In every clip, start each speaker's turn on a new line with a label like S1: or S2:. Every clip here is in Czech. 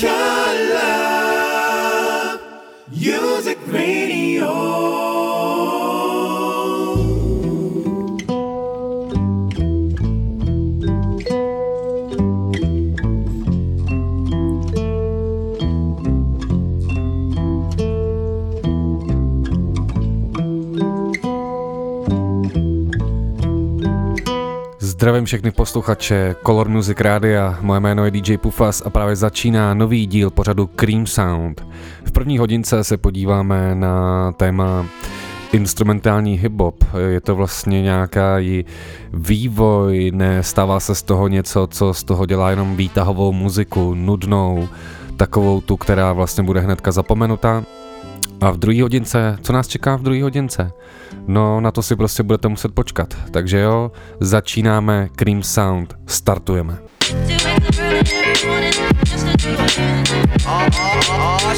S1: Your love, music radio. Zdravím všechny posluchače Color Music Rádia, moje jméno je DJ Pufas a právě začíná nový díl pořadu Cream Sound. V první hodince se podíváme na téma instrumentální hip-hop. Je to vlastně nějaká vývoj, nestává se z toho něco, co z toho dělá jenom výtahovou muziku, nudnou, takovou tu, která vlastně bude hnedka zapomenuta. A v druhé hodince, co nás čeká v druhé hodince? No, na to si prostě budete muset počkat. Takže jo, začínáme Cream Sound, startujeme. to do again.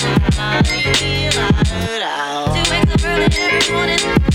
S1: I feel out. Early every morning.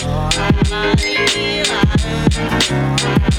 S1: Thank you.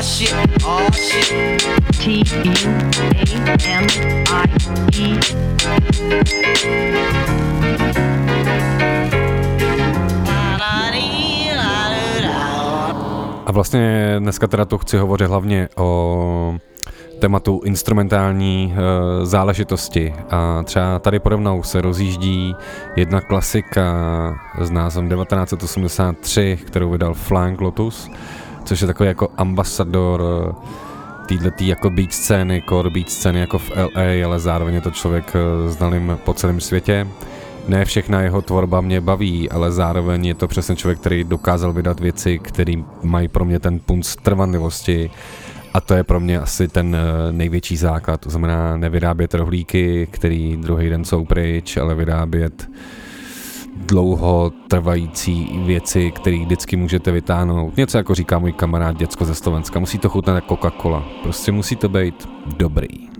S1: early every morning. vlastně dneska teda tu chci hovořit hlavně o tématu instrumentální e, záležitosti. A třeba tady pode mnou se rozjíždí jedna klasika s názvem 1983, kterou vydal Flying Lotus, což je takový jako ambasador eh, této jako beat scény, core beat scény jako v LA, ale zároveň je to člověk eh, znalým po celém světě. Ne všechna jeho tvorba mě baví, ale zároveň je to přesně člověk, který dokázal vydat věci, které mají pro mě ten punc trvanlivosti a to je pro mě asi ten eh, největší základ. To znamená nevyrábět rohlíky, který druhý den jsou pryč, ale vyrábět dlouho trvající věci, které vždycky můžete vytáhnout. Něco jako říká můj kamarád děcko ze Slovenska. Musí to chutnat jako Coca-Cola. Prostě musí to být dobrý.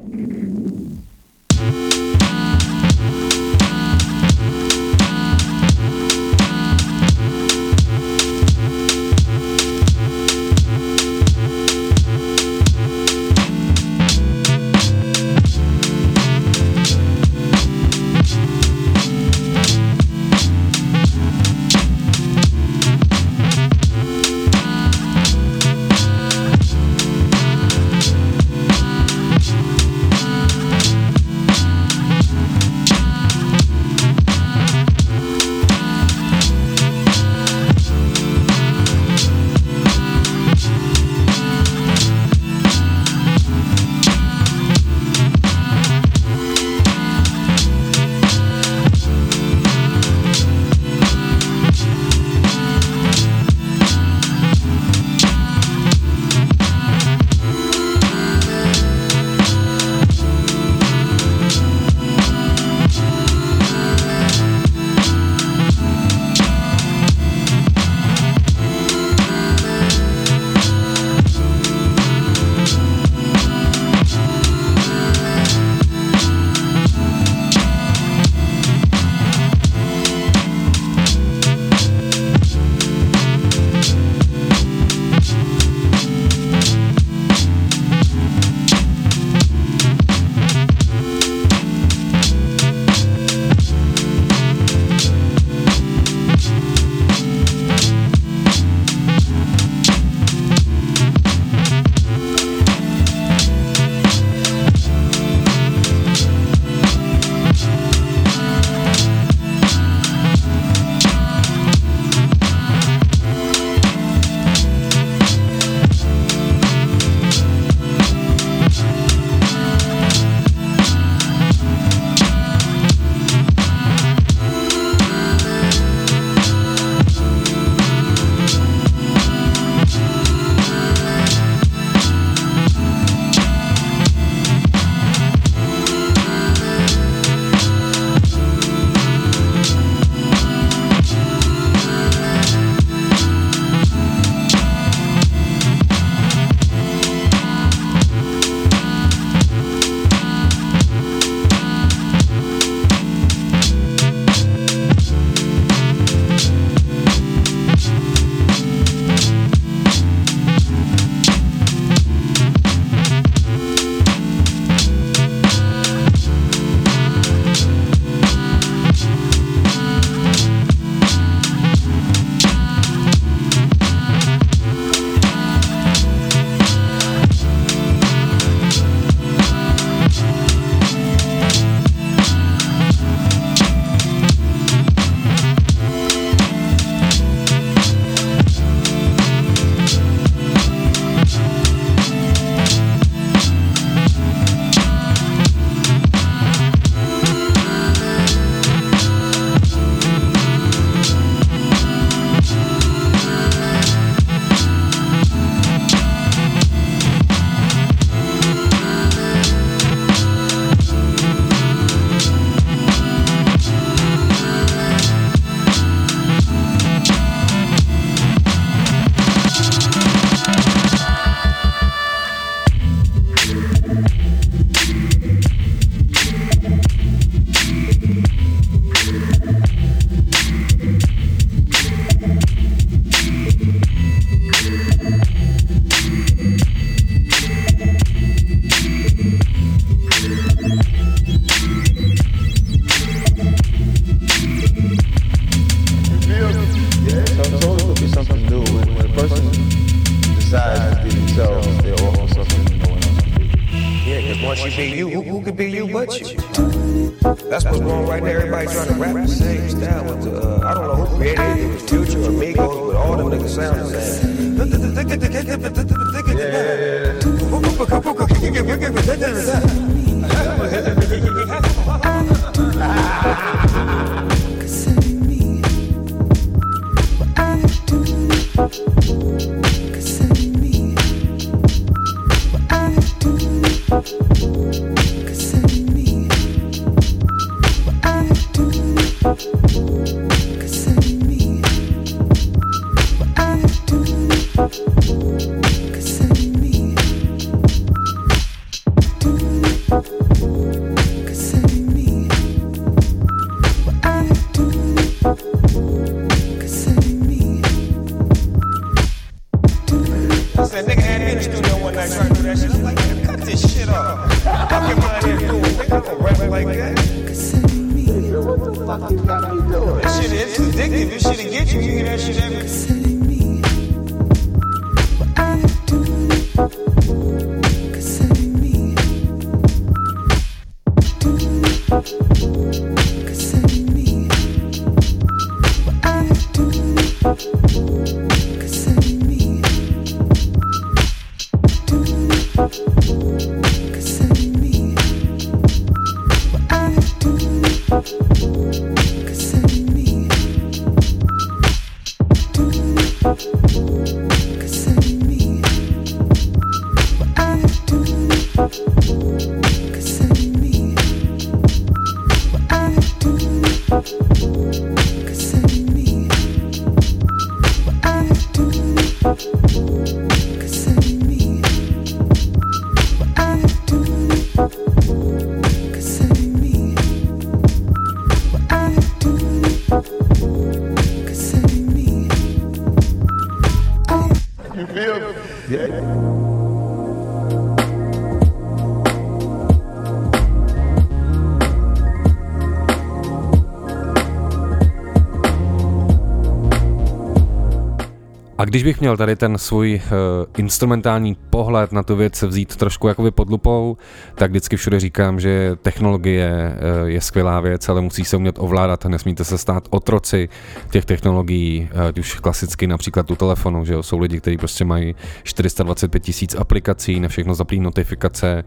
S1: Když bych měl tady ten svůj uh, instrumentální pohled na tu věc vzít trošku jakoby pod lupou, tak vždycky všude říkám, že technologie uh, je skvělá věc, ale musí se umět ovládat, nesmíte se stát otroci těch technologií, uh, ať už klasicky například u telefonu, že jo, jsou lidi, kteří prostě mají 425 tisíc aplikací, na všechno zaplí notifikace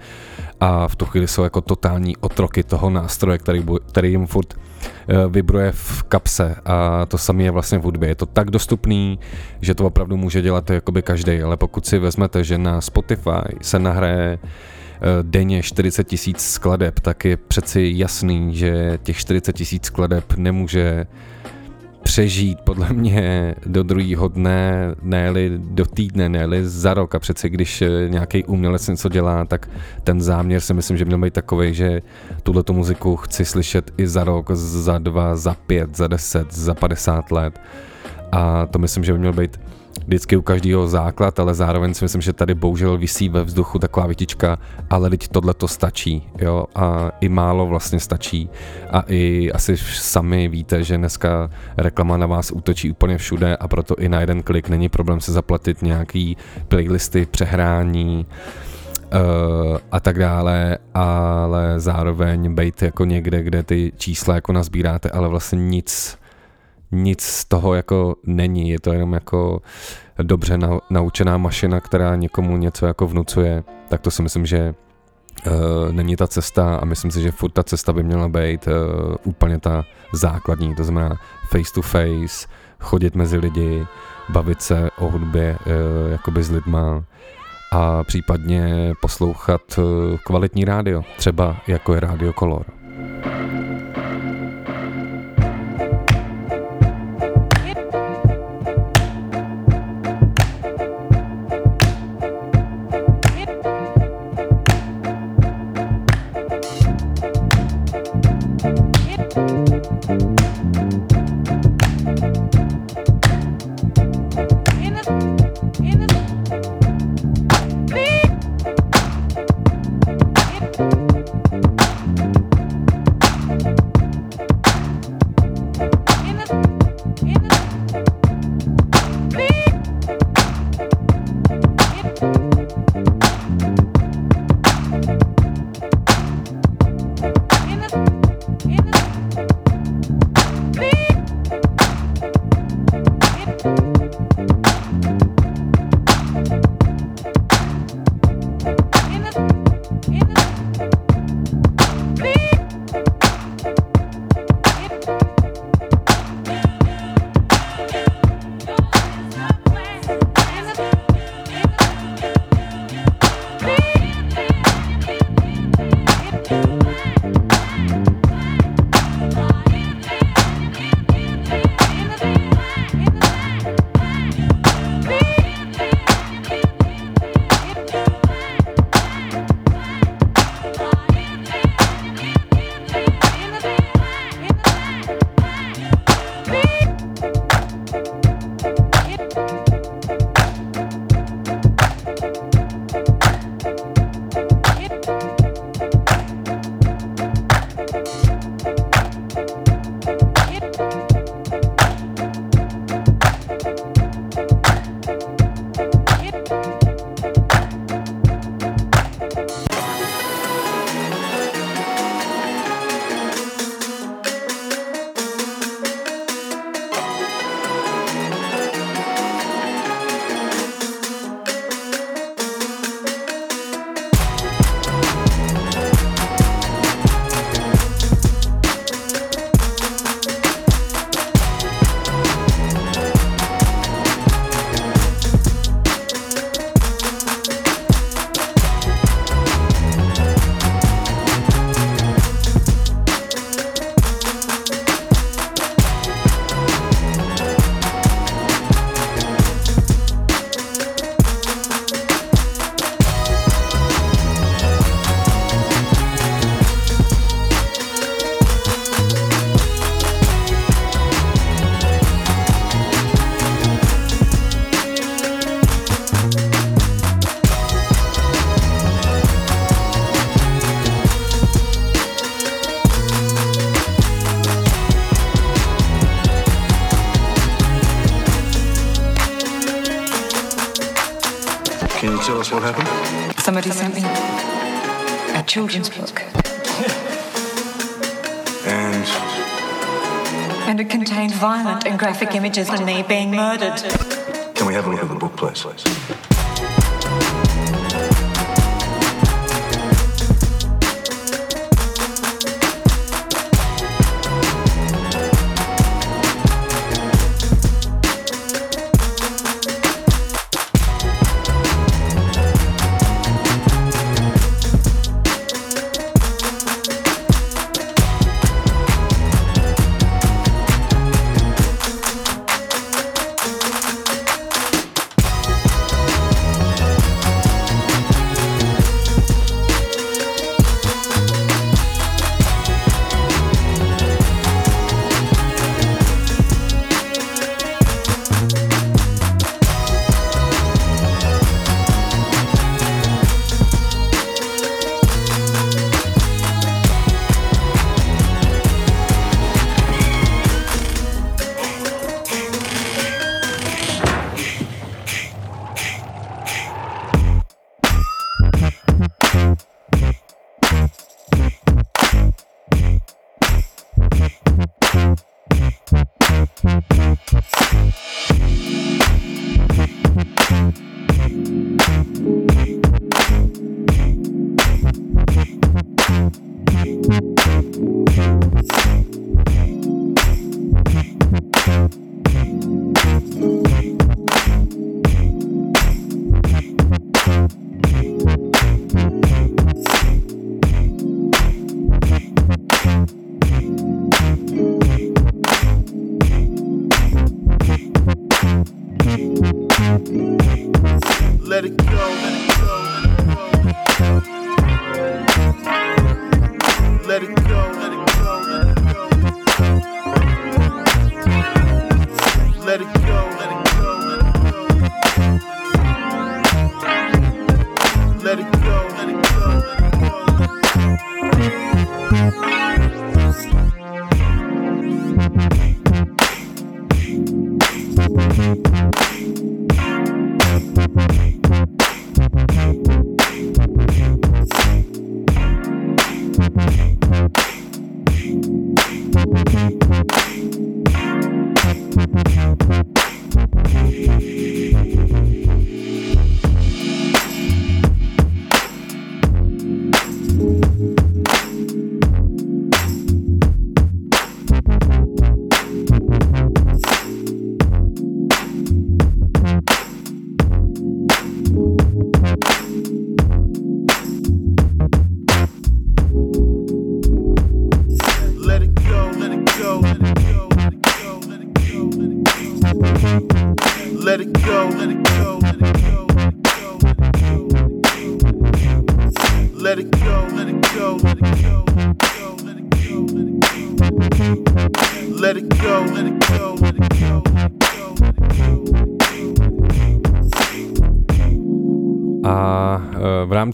S1: a v tu chvíli jsou jako totální otroky toho nástroje, který, který jim furt uh, vibruje v kapse a to samé je vlastně v hudbě. Je to tak dostupný, že to opravdu může dělat jakoby každý, ale pokud si vezmete, že na Spotify se nahraje eh, denně 40 tisíc skladeb, tak je přeci jasný, že těch 40 tisíc skladeb nemůže přežít podle mě do druhého dne, ne do týdne, ne za rok. A přece když eh, nějaký umělec něco dělá, tak ten záměr si myslím, že měl být takový, že tuhle muziku chci slyšet i za rok, za dva, za pět, za deset, za padesát let. A to myslím, že by měl být vždycky u každého základ, ale zároveň si myslím, že tady bohužel visí ve vzduchu taková vytička, ale teď tohle to stačí, jo, a i málo vlastně stačí. A i asi sami víte, že dneska reklama na vás útočí úplně všude a proto i na jeden klik není problém se zaplatit nějaký playlisty, přehrání, Uh, a tak dále, ale zároveň být jako někde, kde ty čísla jako nazbíráte, ale vlastně nic nic z toho jako není, je to jenom jako dobře na, naučená mašina, která někomu něco jako vnucuje, tak to si myslím, že uh, není ta cesta a myslím si, že furt ta cesta by měla být uh, úplně ta základní, to znamená face to face, chodit mezi lidi, bavit se o hudbě uh, jakoby s lidma a případně poslouchat kvalitní rádio, třeba jako je Radio Color.
S2: Of me being murdered.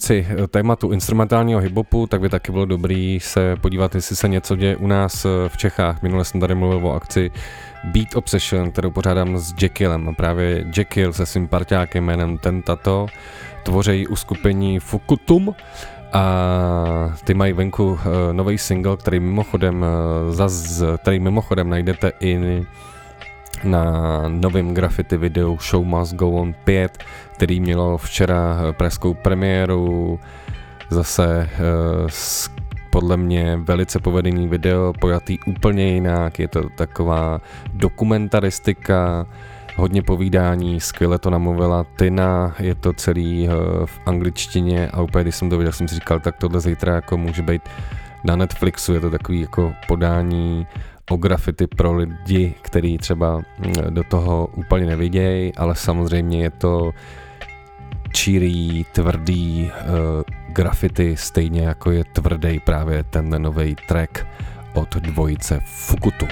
S1: Rámci e, tématu instrumentálního hiphopu, tak by taky bylo dobrý se podívat, jestli se něco děje u nás e, v Čechách. Minule jsem tady mluvil o akci Beat Obsession, kterou pořádám s Jekyllem. A právě Jekyll se svým parťákem jménem Tentato tvoří uskupení Fukutum a ty mají venku uh, nový single, který mimochodem, zaz, který mimochodem najdete i na novém graffiti videu Show Must Go On 5, který mělo včera preskou premiéru, zase s podle mě velice povedený video, pojatý úplně jinak, je to taková dokumentaristika, hodně povídání, skvěle to namluvila Tina, je to celý uh, v angličtině a úplně když jsem to viděl, jsem si říkal, tak tohle zítra jako může být na Netflixu, je to takový jako podání o graffiti pro lidi, který třeba mm, do toho úplně nevidějí, ale samozřejmě je to čírý, tvrdý uh, graffiti, stejně jako je tvrdý právě ten nový track od dvojice Fukutum.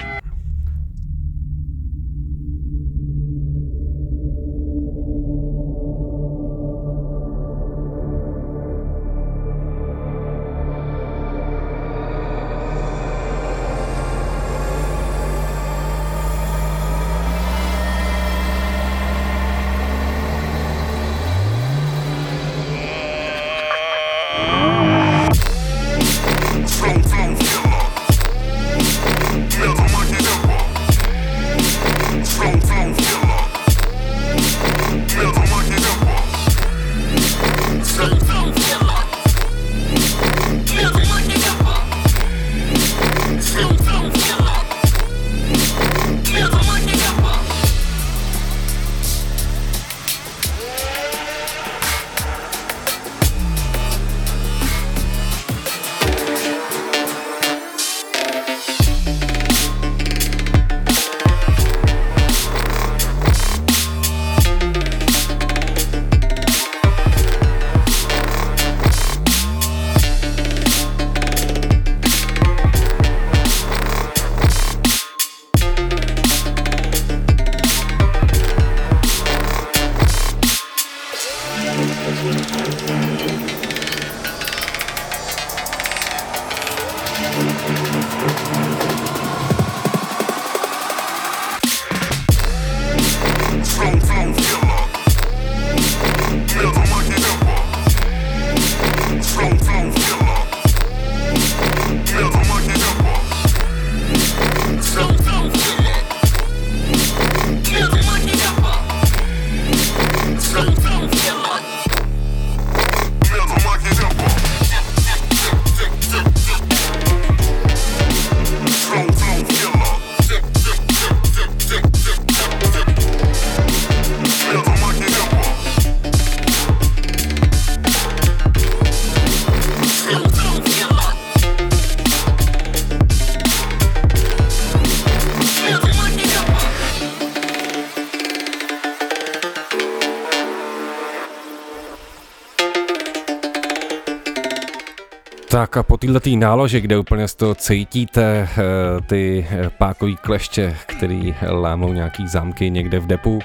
S1: Po této náloži, kde úplně z toho cítíte uh, ty eh, pákový kleště, který lámou nějaký zámky někde v depu,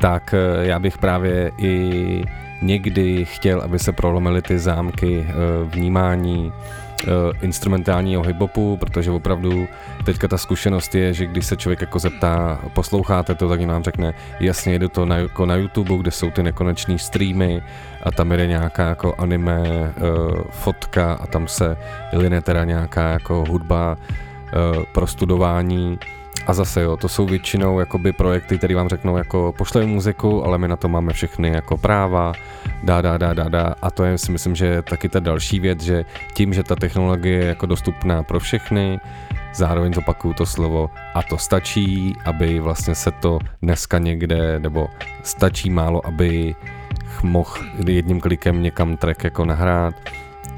S1: tak uh, já bych právě i někdy chtěl, aby se prolomily ty zámky vnímání instrumentálního hiphopu, protože opravdu teďka ta zkušenost je, že když se člověk jako zeptá, posloucháte to, tak nám řekne, jasně, jedu to na, jako na YouTube, kde jsou ty nekonečné streamy a tam jde nějaká jako anime uh, fotka a tam se line teda nějaká jako hudba uh, pro studování a zase jo, to jsou většinou jakoby projekty, které vám řeknou jako pošlej muziku, ale my na to máme všechny jako práva, dá, dá, dá, dá, dá. A to je si myslím, že je taky ta další věc, že tím, že ta technologie je jako dostupná pro všechny, zároveň zopakuju to slovo a to stačí, aby vlastně se to dneska někde, nebo stačí málo, aby mohl jedním klikem někam track jako nahrát,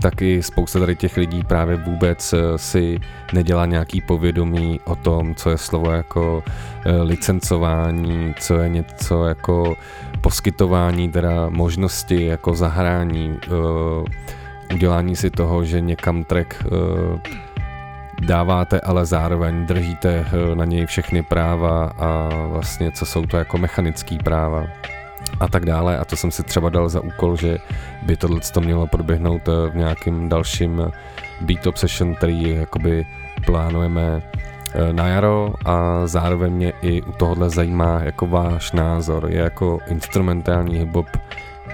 S1: taky spousta tady těch lidí právě vůbec eh, si nedělá nějaký povědomí o tom, co je slovo jako eh, licencování, co je něco jako poskytování teda možnosti jako zahrání, eh, udělání si toho, že někam track dáváte, ale zároveň držíte na něj všechny práva a vlastně co jsou to jako mechanický práva a tak dále. A to jsem si třeba dal za úkol, že by tohle to mělo proběhnout uh, v nějakým dalším Beat Obsession, který jakoby plánujeme Eh, na jaro a zároveň mě i u tohohle zajímá jako váš názor. Je jako instrumentální hip-hop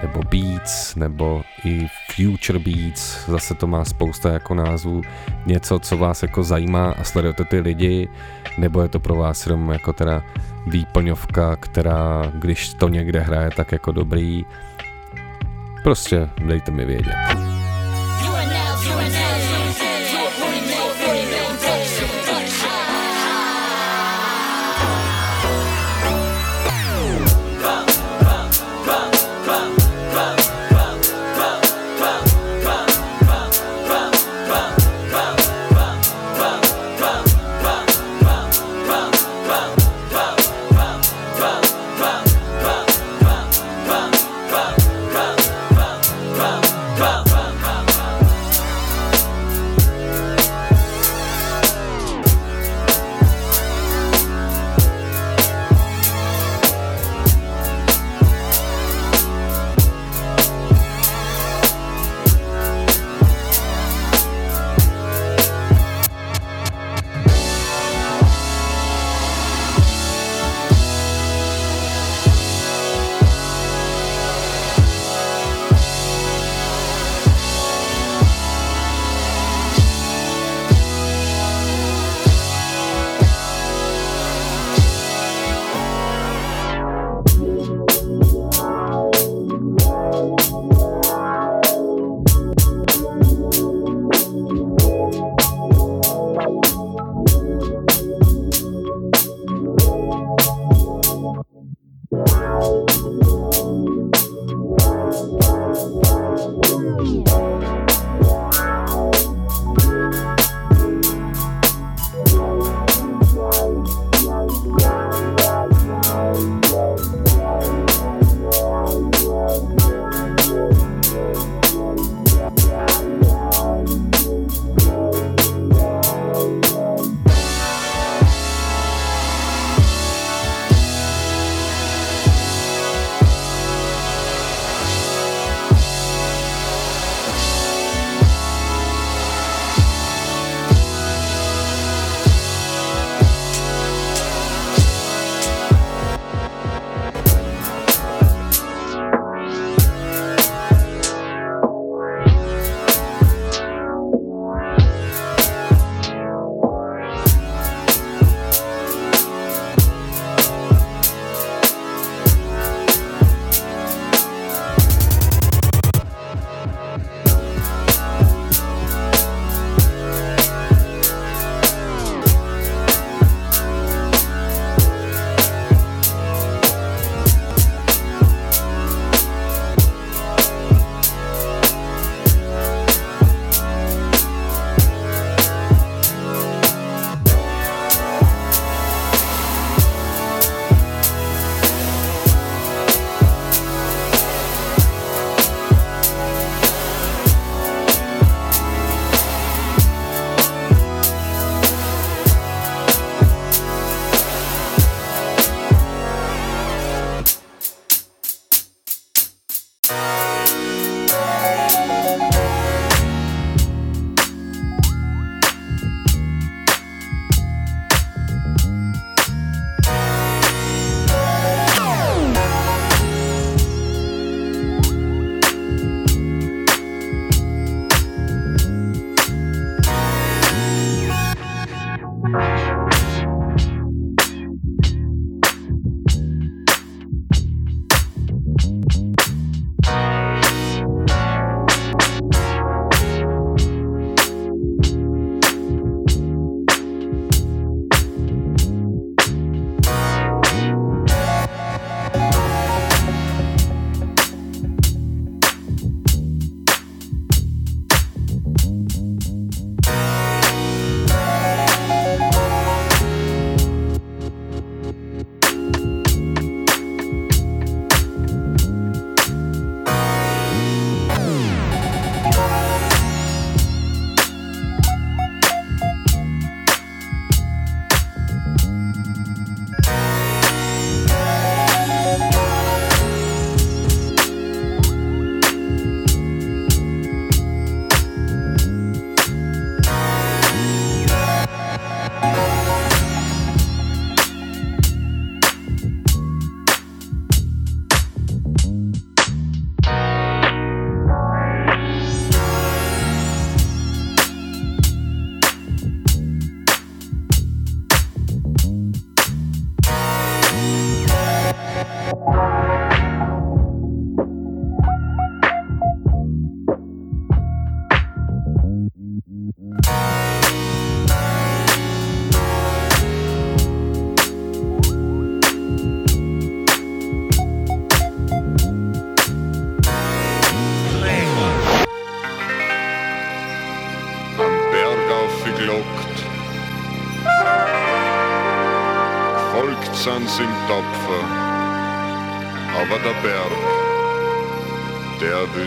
S1: nebo beats, nebo i future beats, zase to má spousta jako názvů, něco, co vás jako zajímá a sledujete ty lidi, nebo je to pro vás jenom jako teda výplňovka, která, když to někde hraje, tak jako dobrý. Prostě dejte mi vědět.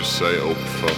S3: say, oh
S1: fuck.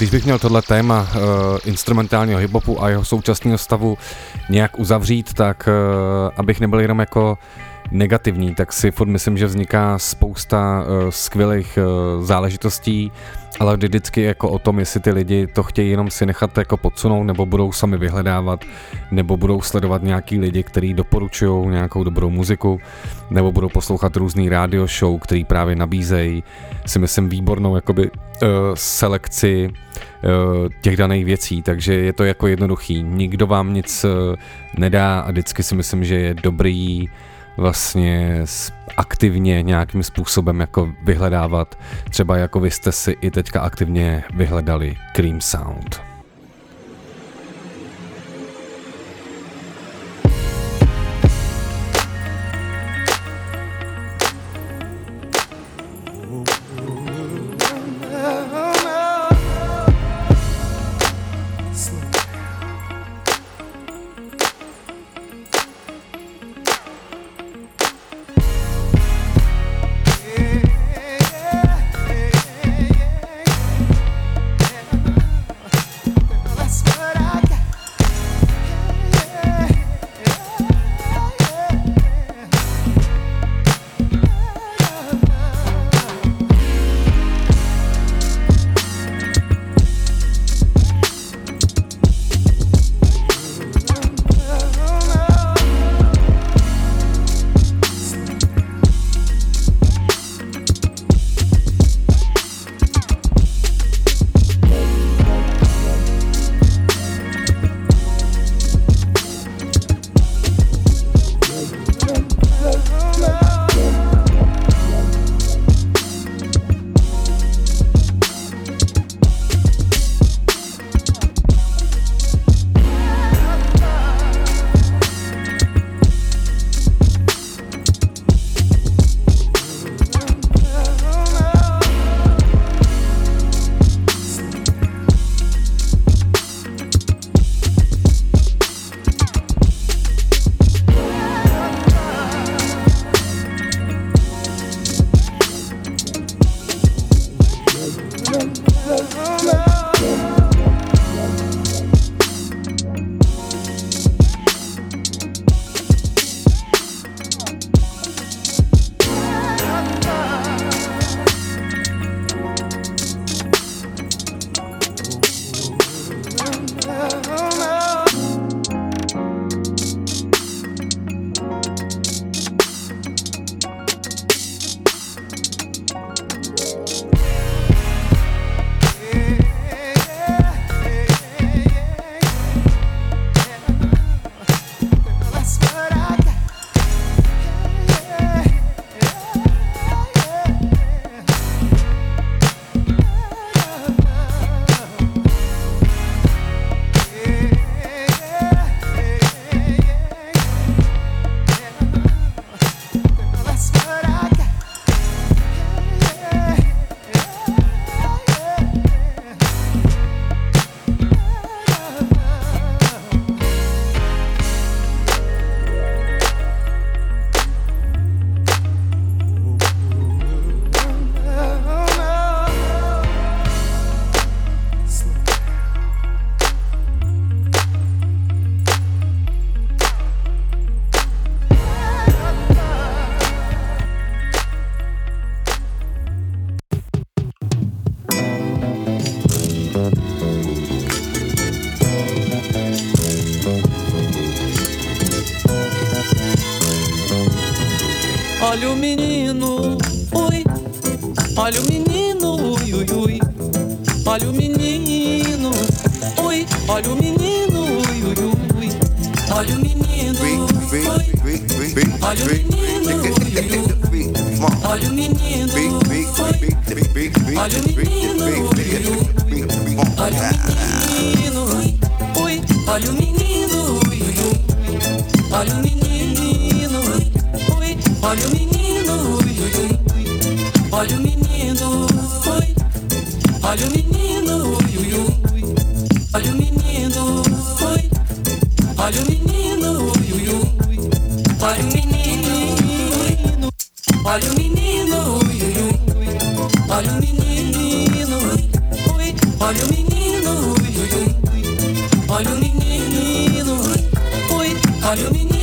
S1: Když bych měl tohle téma uh, instrumentálního hiphopu a jeho současného stavu nějak uzavřít, tak uh, abych nebyl jenom jako negativní, tak si furt myslím, že vzniká spousta uh, skvělých uh, záležitostí, ale vždycky jako o tom, jestli ty lidi to chtějí jenom si nechat jako podsunout, nebo budou sami vyhledávat, nebo budou sledovat nějaký lidi, kteří doporučují nějakou dobrou muziku, nebo budou poslouchat různý radio show, který právě nabízejí, si myslím, výbornou jakoby uh, selekci uh, těch daných věcí, takže je to jako jednoduchý. Nikdo vám nic uh, nedá a vždycky si myslím, že je dobrý vlastně aktivně nějakým způsobem jako vyhledávat. Třeba jako vy jste si i teďka aktivně vyhledali Cream Sound.
S4: Olha o menino, ui. Olha o menino, ui, ui, ui. Olha o menino, ui. Olha o menino, ui, ui, ui. Olha o menino, ui. Olha o menino, ui, ui. Olha o menino, ui. Olha o menino, ui, ui. Olha o menino, ui. Olha o menino, Olha o menino, olha o menino. Olha o menino. Olha o menino. Olha o menino. Olha o menino,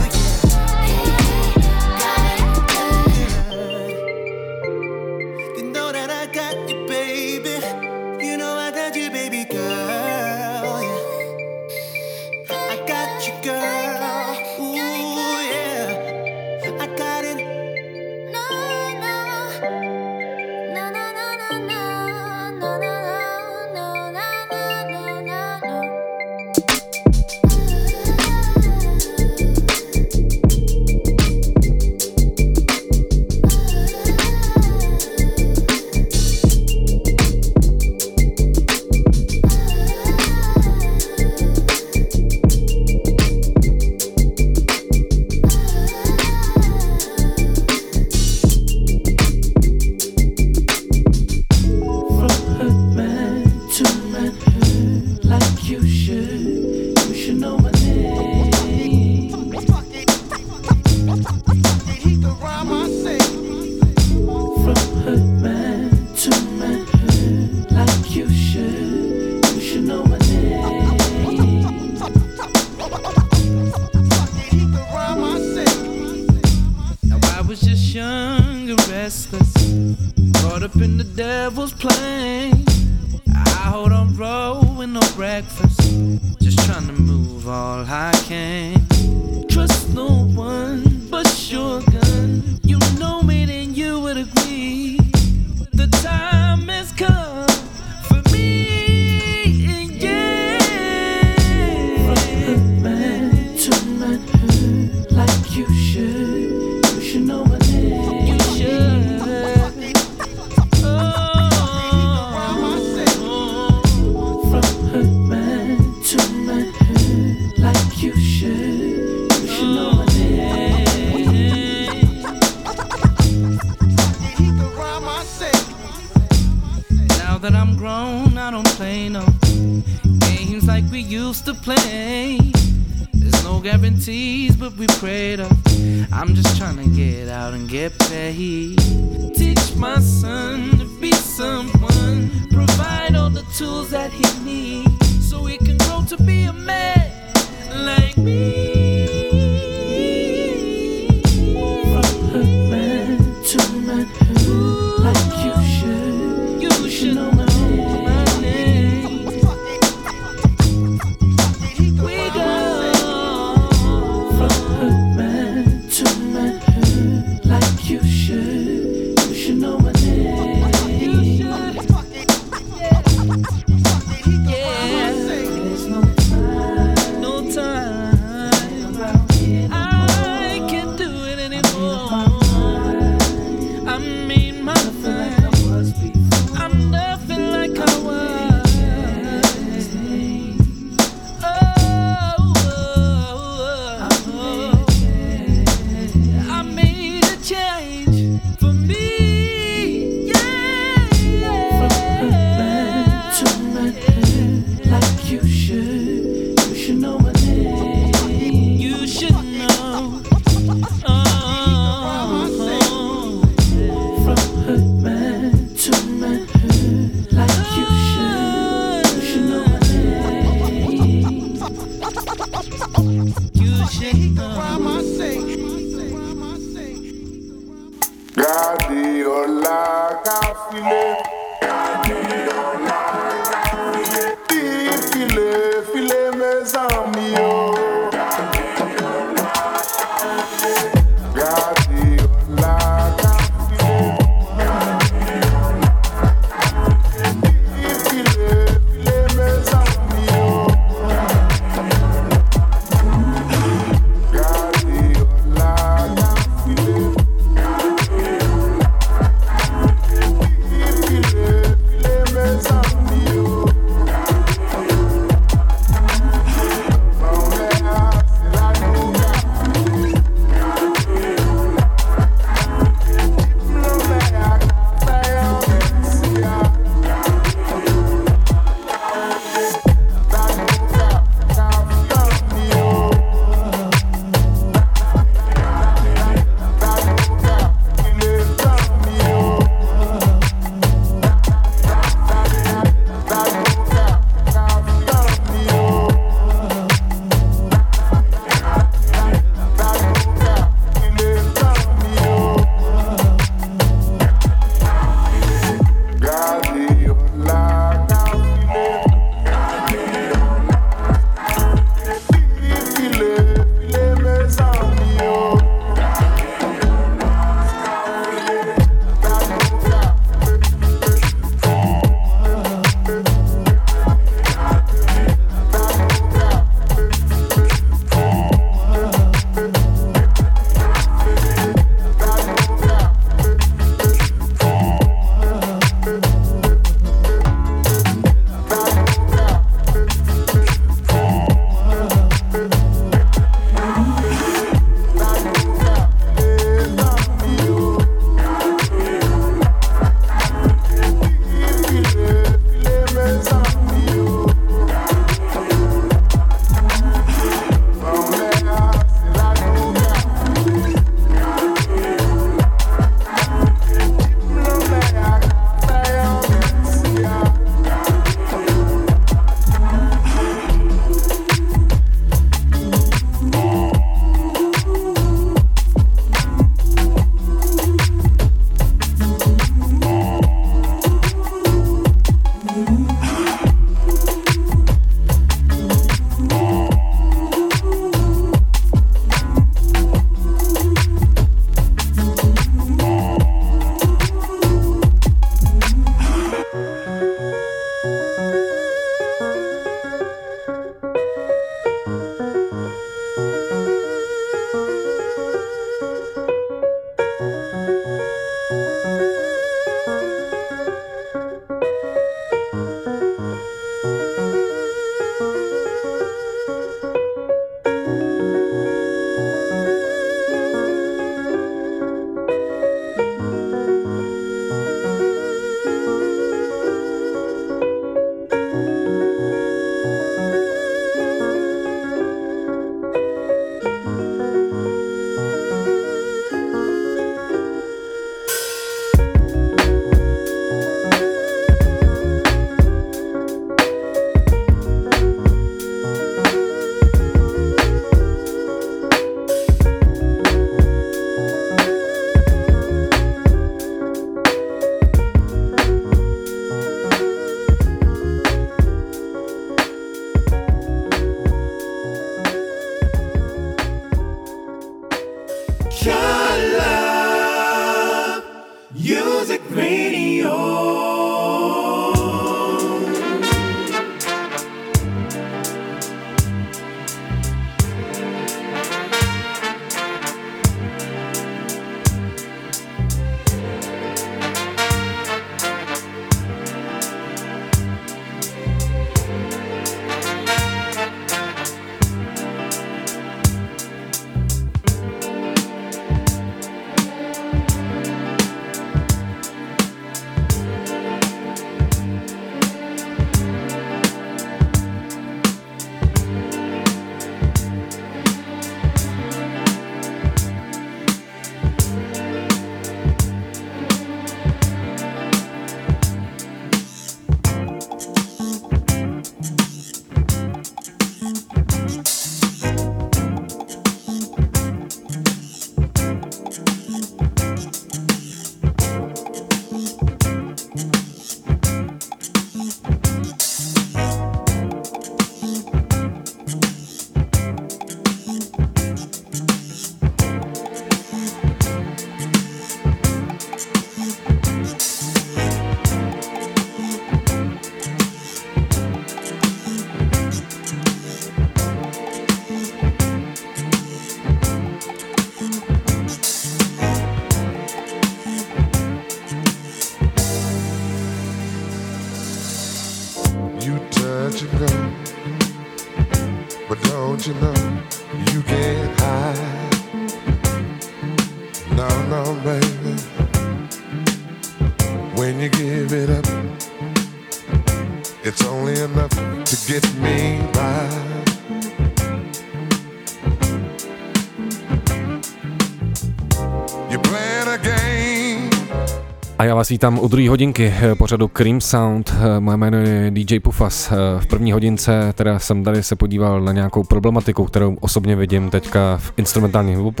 S1: vás vítám u druhé hodinky eh, pořadu Cream Sound. Eh, Moje jméno je DJ Pufas. Eh, V první hodince teda jsem tady se podíval na nějakou problematiku, kterou osobně vidím teďka v instrumentálním hip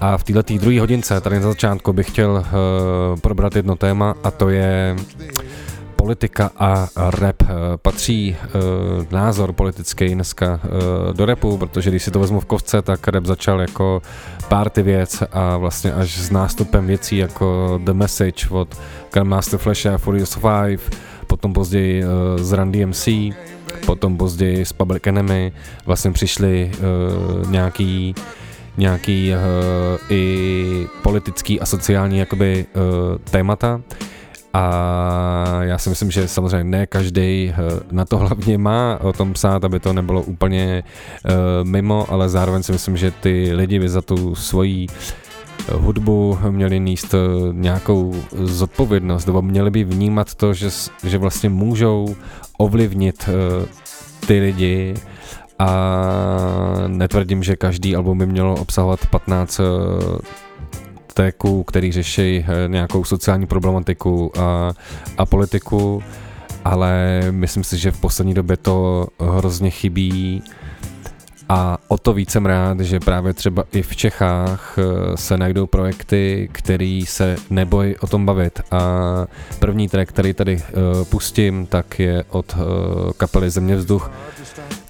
S1: A v této druhé hodince, tady na začátku, bych chtěl probrat jedno téma a to je politika a rap. Eh, Patří uh, názor politický dneska uh, do repu, protože když si to vezmu v kovce, tak rap začal jako party věc a vlastně až s nástupem věcí jako The Message od Grandmaster Flash a Furious 5, potom později uh, z Run DMC, potom později z Public Enemy, vlastně přišly uh, nějaký nějaký uh, i politický a sociální jakoby uh, témata a já si myslím, že samozřejmě ne každý na to hlavně má o tom psát, aby to nebylo úplně uh, mimo, ale zároveň si myslím, že ty lidi by za tu svoji hudbu měli níst nějakou zodpovědnost, nebo měli by vnímat to, že, že vlastně můžou ovlivnit ty lidi. A netvrdím, že každý album by mělo obsahovat 15 uh, téků, který řeší eh, nějakou sociální problematiku a, a politiku, ale myslím si, že v poslední době to hrozně chybí. A o to víc jsem rád, že právě třeba i v Čechách eh, se najdou projekty, který se nebojí o tom bavit. A první track, který tady pustím, tak je od kapely Země vzduch,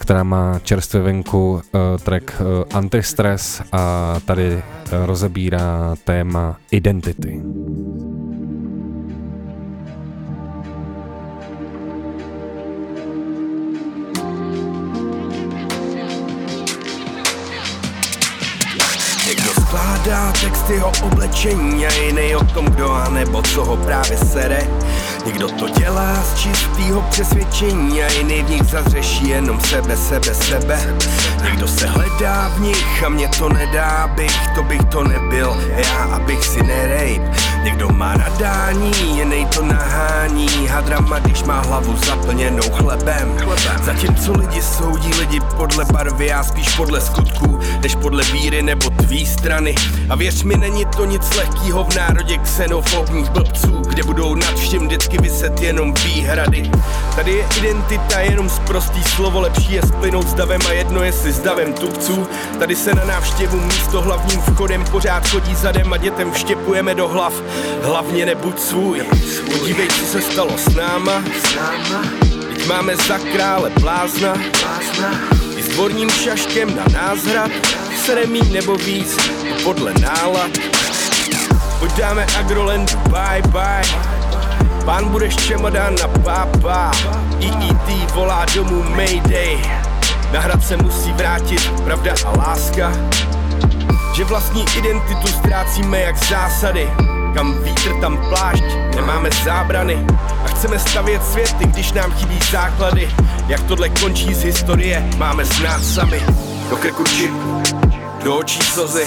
S1: která má čerstvě venku uh, track uh, Antistress a tady uh, rozebírá téma identity.
S5: Skládá texty o oblečení a jiný o tom, kdo a nebo co ho právě sere. Někdo to dělá z čistého přesvědčení a jiný v nich zazřeší jenom sebe, sebe, sebe. Někdo se hledá v nich a mě to nedá, bych, to bych to nebyl, já abych si nerejp. Někdo má nadání, jiný to nahání, hadrama, když má hlavu zaplněnou chlebem. Zatímco lidi soudí lidi podle barvy, já spíš podle skutků, než podle víry nebo tvý strany. A věř mi, není to nic lehkýho v národě xenofobních blbců, kde budou nad vším vždycky vyset jenom výhrady. Tady je identita jenom z prostý slovo, lepší je splynout s davem a jedno jestli s davem tupců. Tady se na návštěvu místo hlavním vchodem pořád chodí zadem a dětem vštěpujeme do hlav. Hlavně nebuď svůj, podívej, co se stalo s náma. Teď máme za krále blázna, i s dvorním šaškem na nás hrad, nebo víc, podle nálad. Pojď dáme Agrolandu, bye bye, pán budeš čemodán na pápa, EET volá domů Mayday, na hrad se musí vrátit pravda a láska, že vlastní identitu ztrácíme jak zásady. Kam vítr, tam plášť, nemáme zábrany. A chceme stavět světy, když nám chybí základy. Jak tohle končí z historie, máme znát sami. Do krku čip, do očí slzy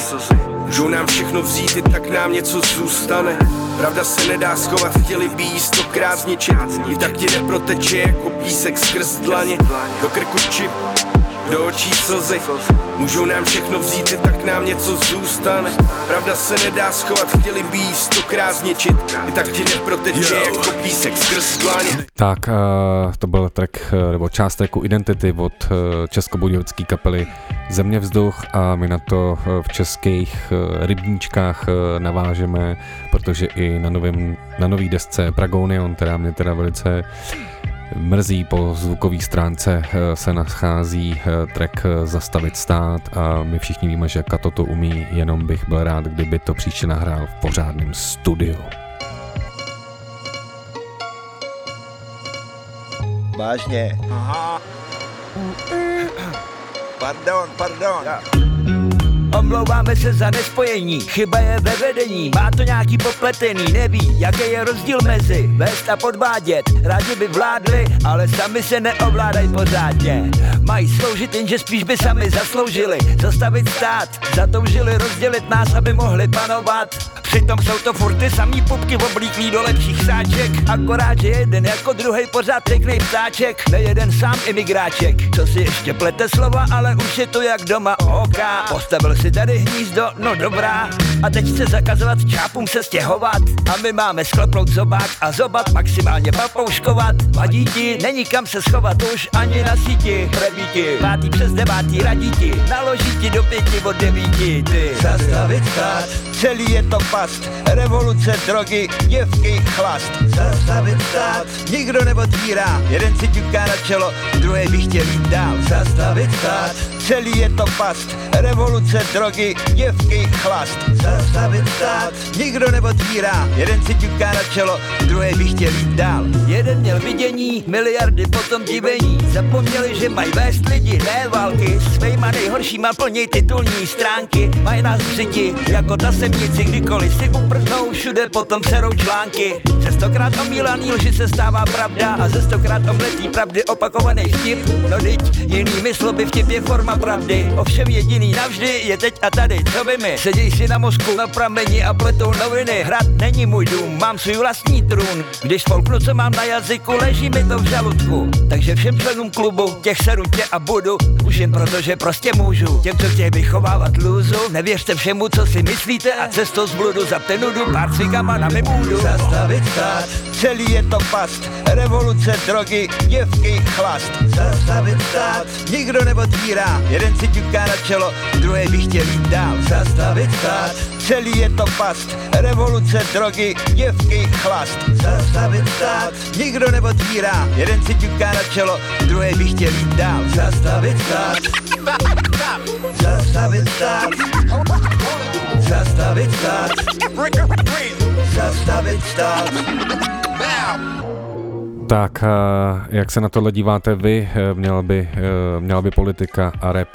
S5: Můžou nám všechno vzít, i tak nám něco zůstane. Pravda se nedá schovat, chtěli by jí stokrát zničit. I tak ti neproteče jako písek skrz dlaně. Do krku čip, do očí slzy. Můžou nám všechno vzít, i tak nám něco zůstane. Pravda se nedá schovat, chtěli by jí stokrát zničit. I tak ti neproteče jako písek skrz dlaně.
S1: Tak, uh, to byl track, uh, nebo část tracku Identity od uh, českobudějovické kapely Země vzduch a my na to v českých uh, rybníčkách navážeme, protože i na, novém, na nový desce Pragonion, která mě teda velice mrzí po zvukové stránce eh, se nachází eh, track eh, Zastavit stát a my všichni víme, že Kato to umí, jenom bych byl rád, kdyby to příště nahrál v pořádném studiu.
S6: Vážně.
S7: Pardon, pardon.
S6: Omlouváme se za nespojení, chyba je ve vedení Má to nějaký popletený, neví, jaký je rozdíl mezi Vést a podvádět, rádi by vládli, ale sami se neovládají pořádně. Mají sloužit, jenže spíš by sami zasloužili. Zastavit stát, zatoužili rozdělit nás, aby mohli panovat. Přitom jsou to furt ty samý pupky oblíklý do lepších sáček. Akorát, že jeden jako druhý pořád pěkný ptáček. Nejeden sám imigráček, co si ještě plete slova, ale už je to jak doma OK Postavil si tady hnízdo, no dobrá. A teď chce zakazovat čápům se stěhovat. A my máme sklopnout zobák a zobat maximálně papouškovat. Vadí ti, není kam se schovat už ani na síti. Prebíti, pátý přes devátý radí ti. Naloží ti do pěti od devíti ty. Zastavit stát, celý je to past. Revoluce, drogy, děvky, chlast. Zastavit stát, nikdo neotvírá. Jeden si ťuká na čelo, druhý by chtěl jít dál. Zastavit stát, celý je to past. Revoluce, drogy, děvky, chlast. Zastavit stát, nikdo neotvírá. Jeden si ťuká na čelo, druhý by chtěl jít dál. Jeden měl vidění, miliardy potom divení. Zapomněli, že mají vést lidi, ne války. Svejma nejhoršíma plněj titulní stránky. Mají nás vřiti, jako ta semnici Kdykoliv si uprchnou, všude potom serou články. Ze stokrát omílaný lži se stává pravda A ze stokrát omletý pravdy opakovaný vtip. No dyť, jinými slovy vtip je forma pravdy. Ovšem jediný navždy je teď a tady, co by mi? Seděj si na mozku na prameni a pletou noviny. Hrad není můj dům, mám svůj vlastní trůn. Když spolknu, co mám na jazyku, leží mi to v žaludku. Takže všem členům klubu, těch seru tě a budu. Už jen proto, že prostě můžu. Těm, co chtějí vychovávat lůzu Nevěřte všemu, co si myslíte a cestou z bludu Zapte nudu, pár cvikama na mi budu Zastavit stát, celý je to past. Revoluce, drogy, děvky, chlast. Zastavit stát, nikdo neotvírá. Jeden si ťuká na čelo, druhý by chtěl jít dál. Zastavit stát, celý je to past. Revoluce, drogy, děvky, chlast. Zastavit stát, nikdo neotvírá. Jeden si ťuká na čelo, druhý by chtěl jít dál. Zastavit stát. Zastavit stát Zastavit stát Zastavit stát
S1: Tak, eh, jak se na tohle díváte vy? Eh, Měla by, eh, měla by politika a rap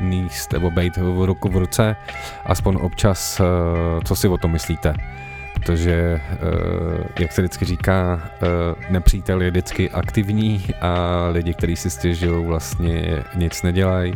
S1: míst nebo být v ruku v ruce? Aspoň občas, co si o tom myslíte? Protože, jak se vždycky říká, nepřítel je vždycky aktivní a lidi, kteří si stěžují, vlastně nic nedělají.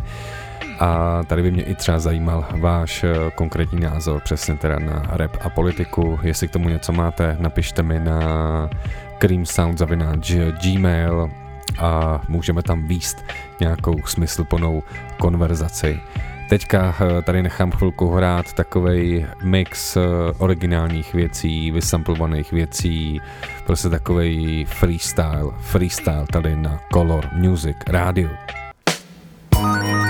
S1: A tady by mě i třeba zajímal váš eh, konkrétní názor přesně teda na rap a politiku. Jestli k tomu něco máte, napište mi na creamsound.gmail a můžeme tam výst nějakou smysluplnou konverzaci. Teďka eh, tady nechám chvilku hrát takovej mix eh, originálních věcí, vysamplovaných věcí, prostě takovej freestyle, freestyle tady na Color Music Radio.
S8: Mysterious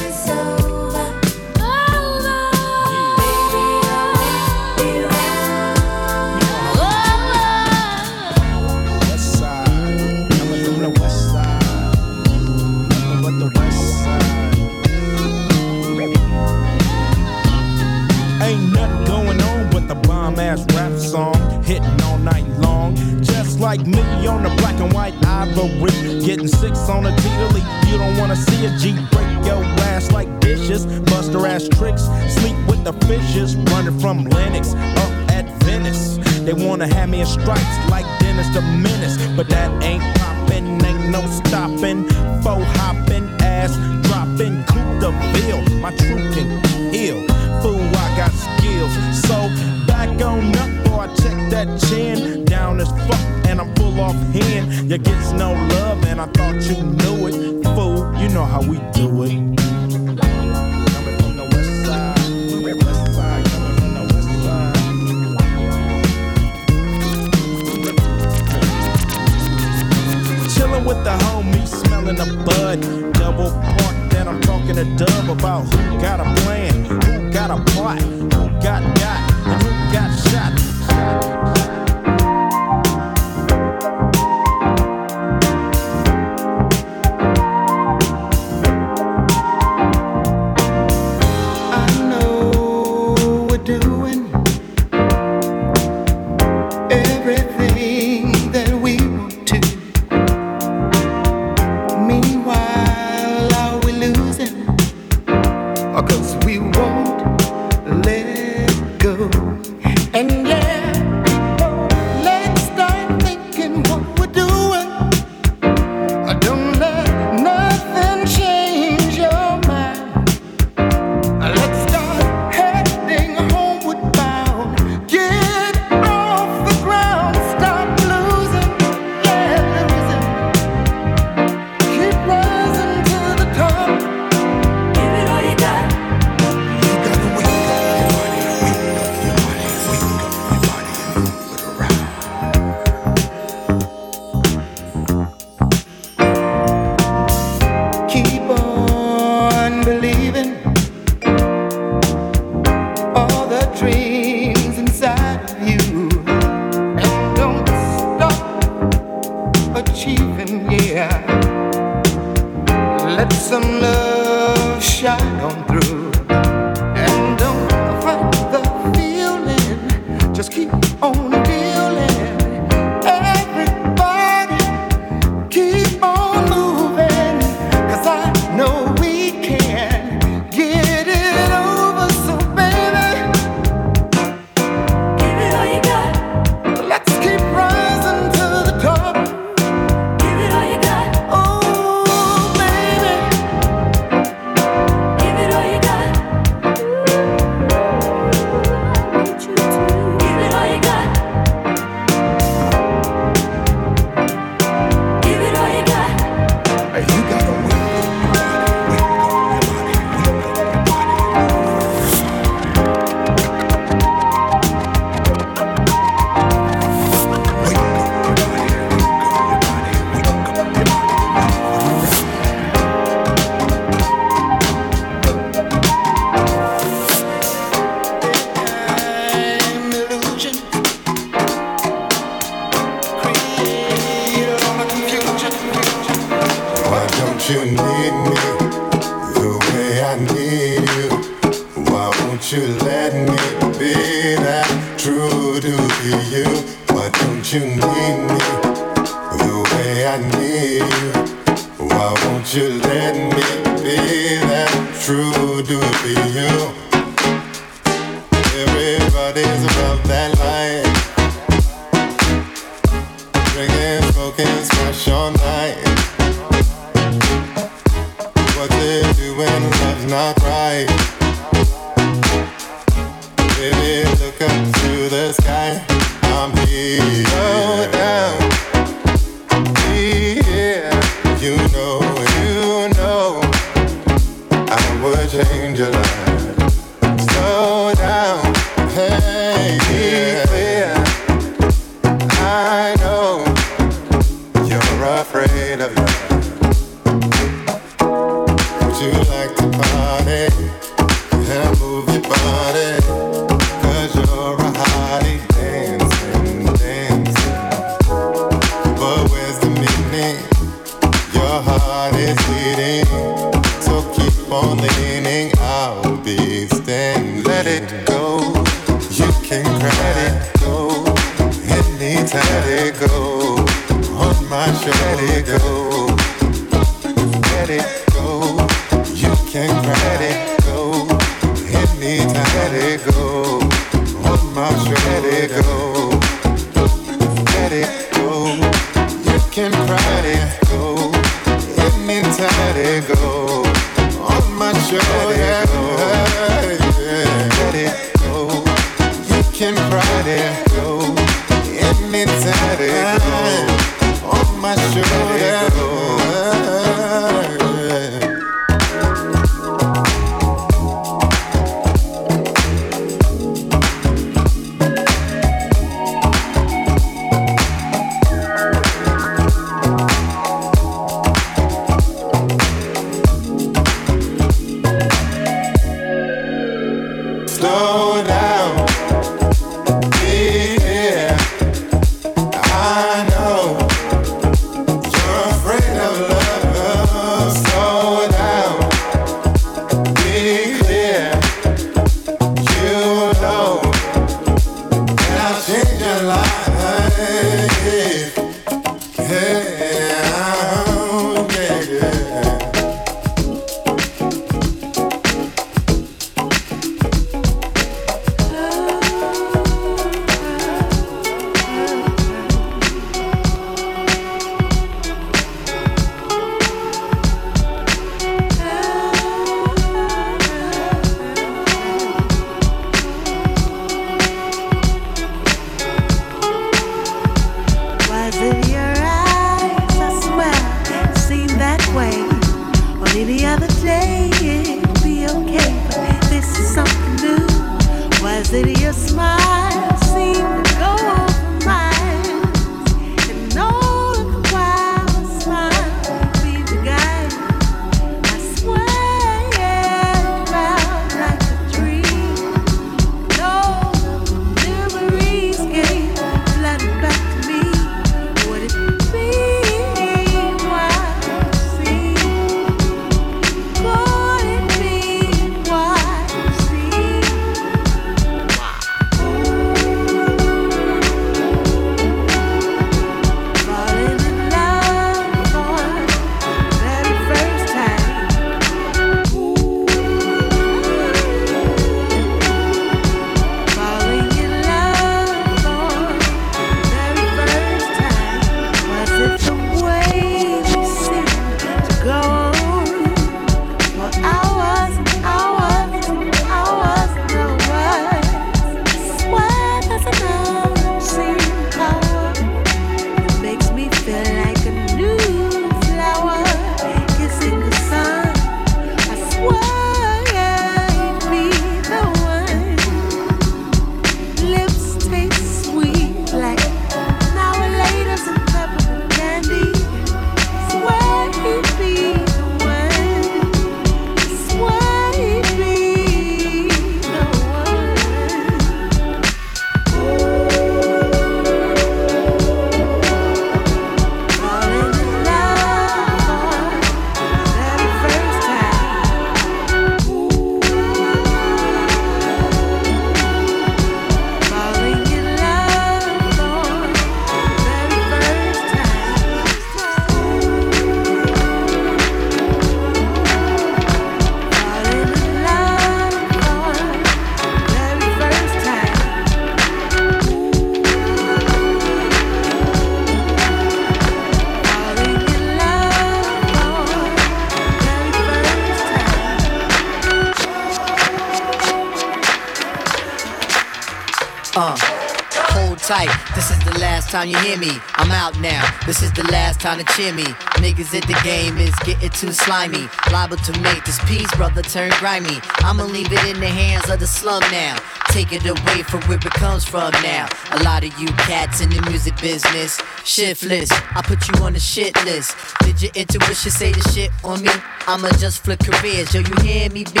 S9: time
S10: you
S11: hear me. I'm out now, this is the last time to cheer me. Niggas at the game is getting too slimy. Liable to make this piece, brother, turn grimy. I'ma leave it in the hands of the slum now. Take it away from where it comes from now. A lot of you cats in the music business, shiftless. I put you on the shit list. Did your intuition say the shit on me? I'ma just flip careers. Yo, you hear me? B.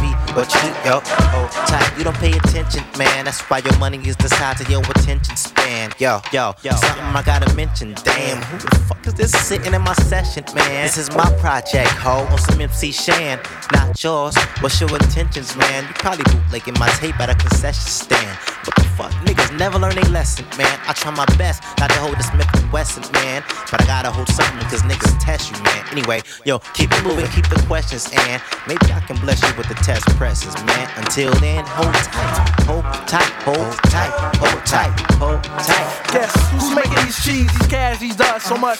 S11: You young you
S12: don't pay attention, man. That's why your money is the size of your attention span. Yo, yo, yo. Something I gotta mention. Damn, who the fuck is this is sitting in my session, man? This is my project, ho. On some MC Shan, not yours. What's your intentions, man? You probably bootlegging my tape at a concession stand. What the fuck? Niggas never learn a lesson, man. I try my best not to hold the Smith and Wesson, man. But I gotta hold something cause niggas test you, man. Anyway, yo, keep it moving, keep the questions, and maybe I can bless you with the test presses, man. Until then, hold tight, hold tight, hold tight, hold tight, hold tight.
S13: Guess who's making these cheese, these cash, these dust? So much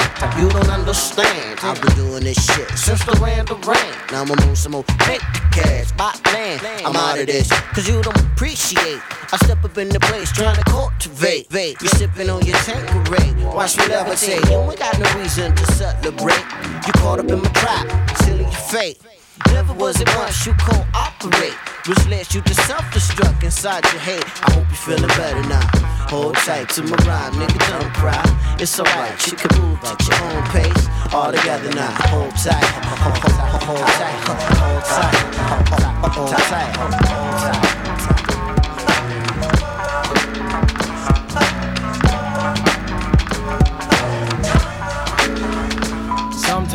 S13: You
S14: don't understand. I've been doing this shit since the rain rain. Now I'm on some more fake cash, buy land. I'm out of this, cause you don't appreciate. I step up in the place trying to cultivate. You sipping on your Tanqueray. Watch me levitate. You ain't got no reason to celebrate. You caught up in my trap, your fate. Never was it once you cooperate. Which led you to self-destruct inside your hate. I hope you're feeling better now. Hold tight to my rhyme, nigga, don't cry. It's alright, you can move at your own pace. All together now. Hold tight, hold tight, hold tight, hold tight, hold tight, hold tight.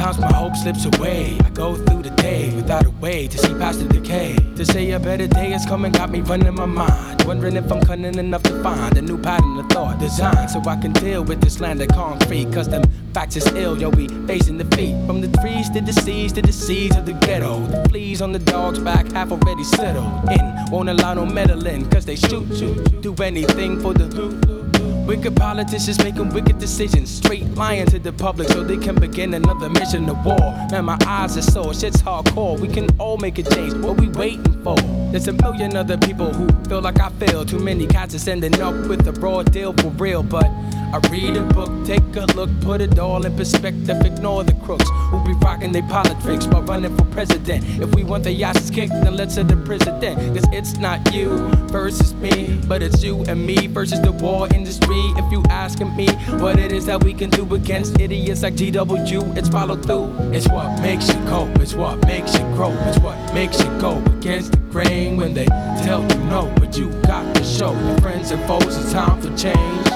S13: Sometimes my hope slips away. I go through the day without a way to see past the decay. To say a better day is coming got me running my mind. Wondering if I'm cunning enough to find a new pattern of thought design so I can deal with this land of concrete. Cause them facts is ill, yo, we facing defeat. From the trees to the seas to the seas of the ghetto. The fleas on the dog's back half already settled in. Won't allow no meddling, cause they shoot you. Do anything for the loot. Wicked politicians making wicked decisions, straight lying to the public so they can begin another mission of war. Man, my eyes are sore, shit's hardcore. We can all make a change. What we waiting for? There's a million other people who feel like I feel. Too many cats are ending up with a raw deal for real, but. I read a book, take a look, put it all in perspective, ignore the crooks who be rocking their politics while running for president. If we want the asses kicked, then let's hit the president. Cause it's not you versus me, but it's you and me versus the war industry. If you asking me what it is that we can do against idiots like GW, it's follow through. It's what makes you cope, it's what makes you grow, it's what makes you go against the grain when they tell you no, but you got to show your friends and foes it's time for change.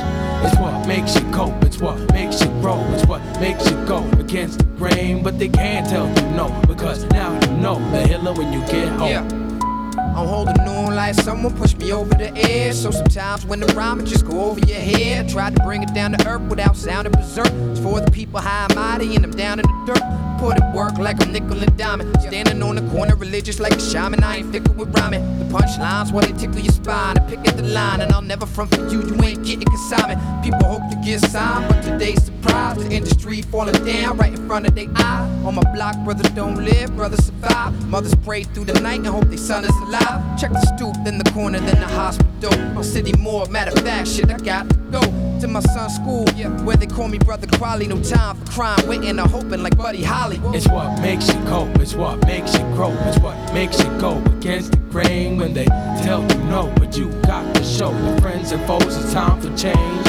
S13: It's what makes you cope, it's what makes you grow, it's what makes you go against the grain. But they can't tell you no, because now you know the hiller when you get home.
S15: I'm holding on like someone pushed me over the edge. So sometimes when the rhyme just go over your head. try to bring it down to earth without sounding berserk. It's for the people high and mighty and I'm down in the dirt. Put it work like I'm nickel and diamond. Standing on the corner, religious like a shaman. I ain't fickle with rhyming. The punchlines when they tickle your spine. I pick at the line and I'll never front for you. You ain't getting consignment. People hope to get signed, but today's surprise. The industry falling down right in front of their eye. On my block, brothers don't live, brothers survive. Mothers pray through the night and hope their son is alive. Check the stoop, then the corner, then the hospital. My city more, matter of fact, shit, I got to go to my son's school, yeah, where they call me brother Crowley. No time for crime, waiting or hoping like Buddy Holly.
S13: It's what makes you cope, it's what makes you grow, it's what makes you go against the grain when they tell you no, but you got to show your friends and foes it's time for change.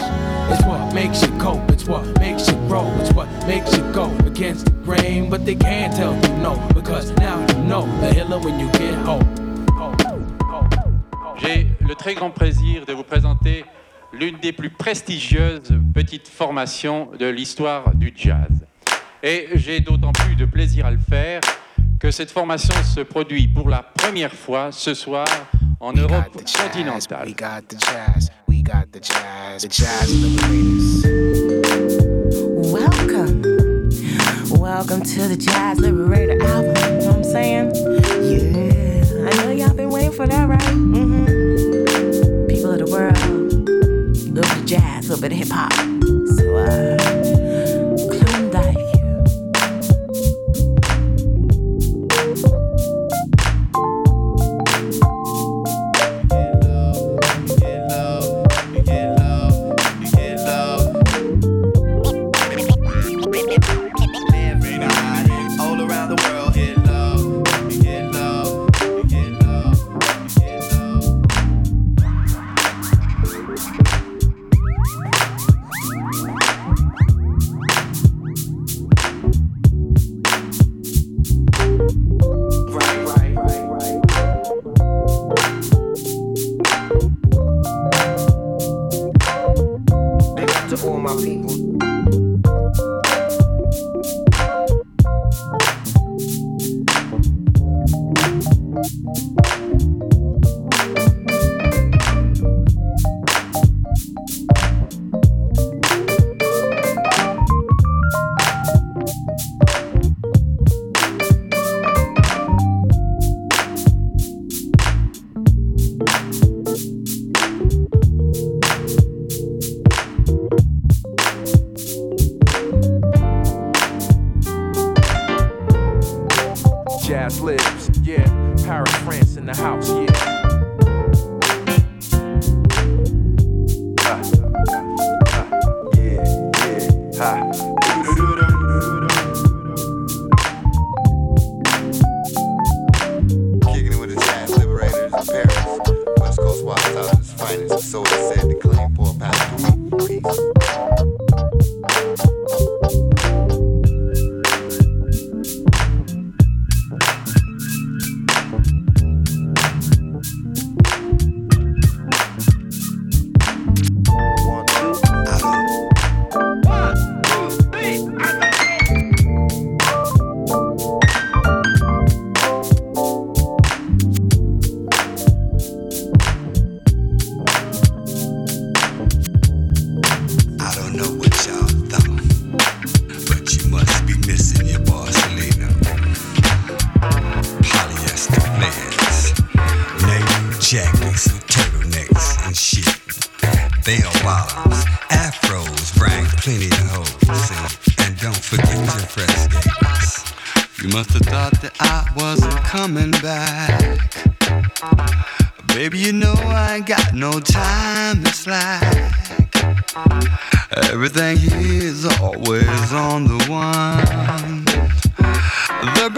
S13: It's what makes you cope, it's what makes you grow, it's what makes you go against the grain. But they can't tell you no, because now you know the hiller when you get home.
S16: J'ai le très grand plaisir de vous présenter l'une des plus prestigieuses petites formations de l'histoire du jazz. Et j'ai d'autant plus de plaisir à le faire que cette formation se produit pour la première fois ce soir en Europe continentale.
S17: We got the jazz, we got the jazz, the jazz liberators.
S18: Welcome. Welcome to the Jazz Liberator album. You know what I'm saying? Yeah. I know y'all been waiting for that, right? Mm-hmm. People of the world, a little bit of jazz, a little bit of hip hop. So, uh,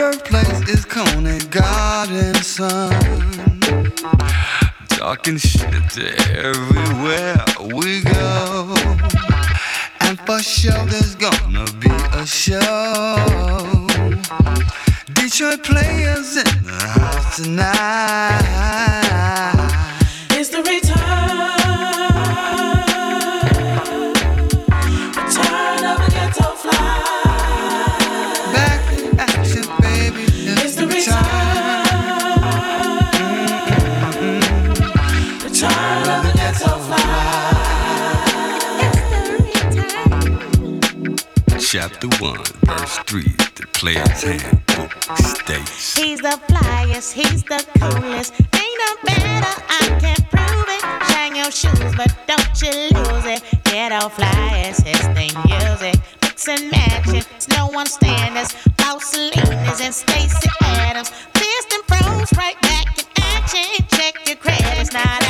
S19: birthplace is Coney Garden, son. Talking shit to everywhere we go. And for sure there's gonna be a show. Detroit players in the house tonight.
S3: It's the return.
S19: Chapter 1, verse 3, the player's handbook states.
S20: He's the flyest, he's the coolest. Ain't no better, I can't prove it. Shine your shoes, but don't you lose it. Get Ghetto flyest, his thing music. Mix and matching, no one standards. Salinas and Stacey Adams. Fist and pros right back in action. Check your credits, now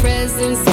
S21: presence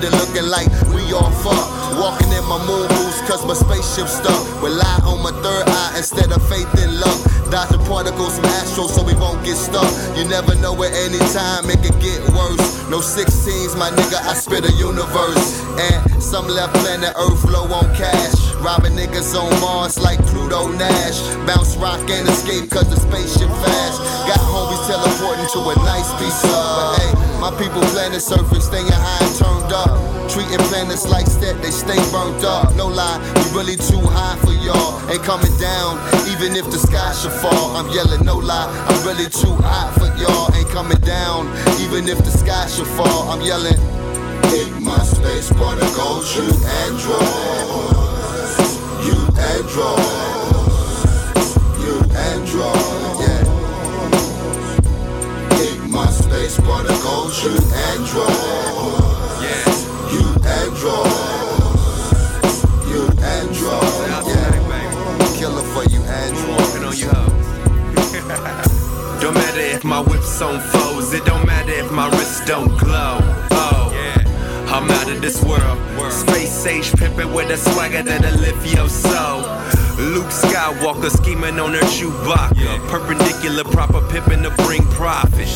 S22: looking like we all fuck. Walking in my moon boots cause my spaceship stuck. Rely on my third eye instead of faith and luck. Dodging particles from astros so we won't get stuck. You never know at any time it could get worse. No 16s, my nigga, I spit a universe. And some left planet Earth low on cash. Robbing niggas on Mars like Pluto Nash. Bounce rock and escape cause the spaceship fast. Got homies teleporting to a nice piece of. But hey, my people planet surfing, staying high and turned up. Treating planets like that, they stay burnt up. No lie, we really too high for y'all. Ain't coming down, even if the sky should fall. I'm yelling, no lie, I'm really too hot for y'all. Ain't coming down, even if the sky should fall. I'm yelling, take my space particles, you androids. You androids. You androids, yeah. Space particles, you androids. Yeah. You androids. You androids, yeah. Killer for you androids.
S5: on you Don't matter if my whip's on foes, it don't matter if my wrists don't glow. Oh, I'm out of this world. Space age pimpin' with a swagger that'll lift your soul. Luke Skywalker scheming on her Chewbacca. Perpendicular, proper pimpin' to bring profit.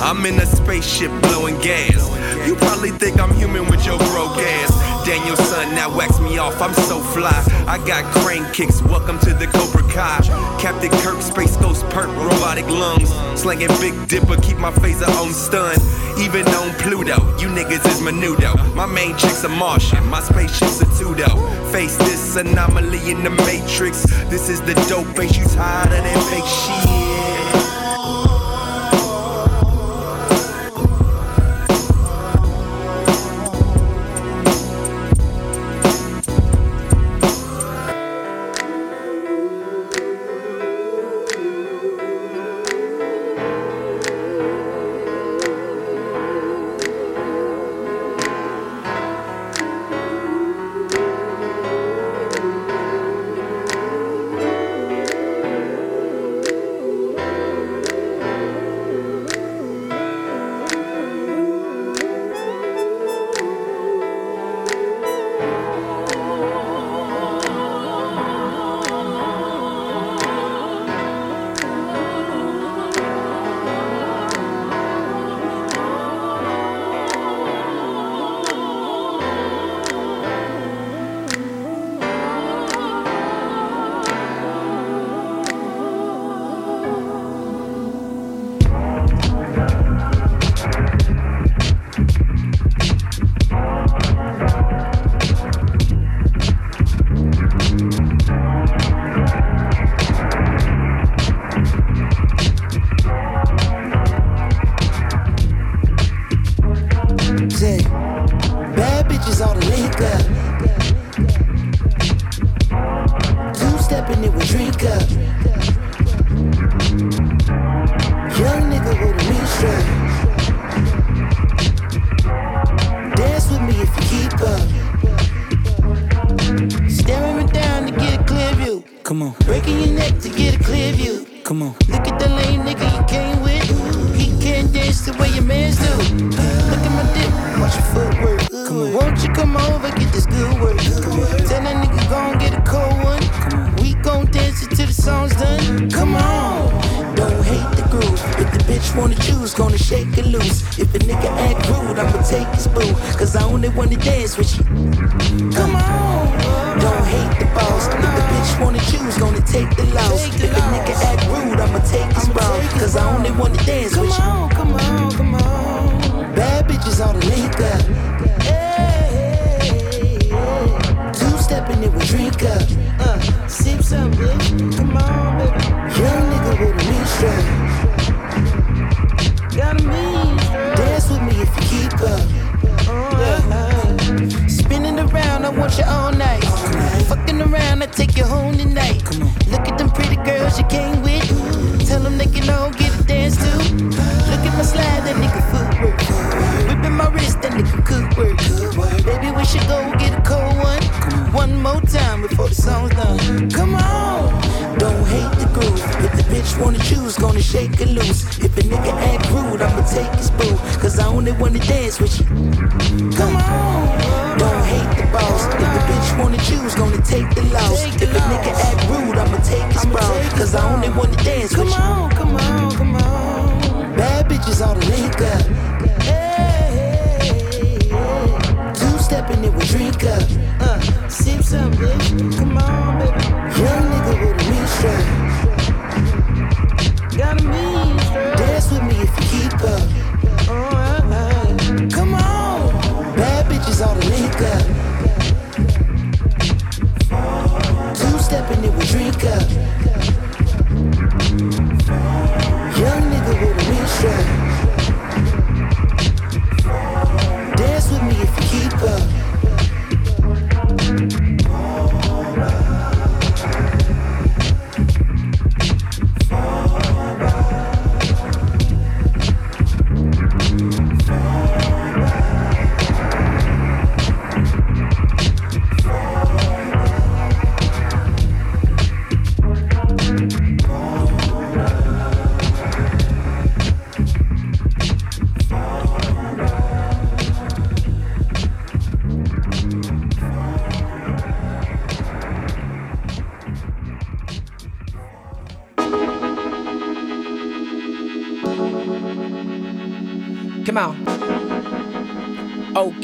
S5: I'm in a spaceship blowing gas. You probably think I'm human with your broke ass. Daniel son, now wax me off, I'm so fly. I got crane kicks, welcome to the Cobra Captain Kirk, Space Ghost Perk, robotic lungs. Slanging Big Dipper, keep my phaser on stun. Even on Pluto, you niggas is menudo. My main chick's a Martian, my spaceship's a Tudo. Face this anomaly in the Matrix. This is the dope face, you tired of that fake shit.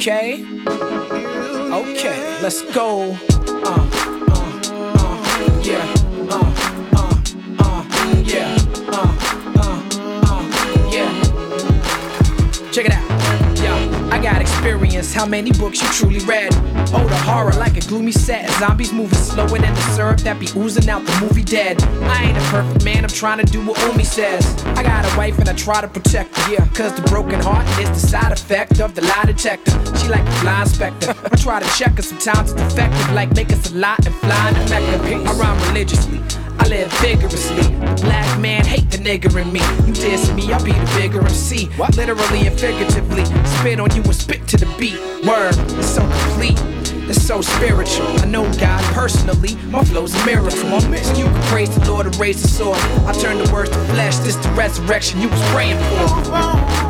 S23: Okay. Okay, let's go. Experience. How many books you truly read? Oh, the horror like a gloomy set. Zombies moving slower than the syrup that be oozing out the movie dead. I ain't a perfect man, I'm trying to do what Umi says. I got a wife and I try to protect her. Yeah, cause the broken heart is the side effect of the lie detector. She like the blind specter. I try to check her, sometimes it's effective, like make us a lot and fly in Mecca. I rhyme religiously. I live vigorously. The black man hate the nigger in me. You diss me, I'll be the bigger MC. Literally and figuratively. Spit on you and spit to the beat. Word, it's so complete. It's so spiritual. I know God personally. My flow's a miracle. So you can praise the Lord and raise the sword. I turn the words to flesh. This the resurrection you was praying for.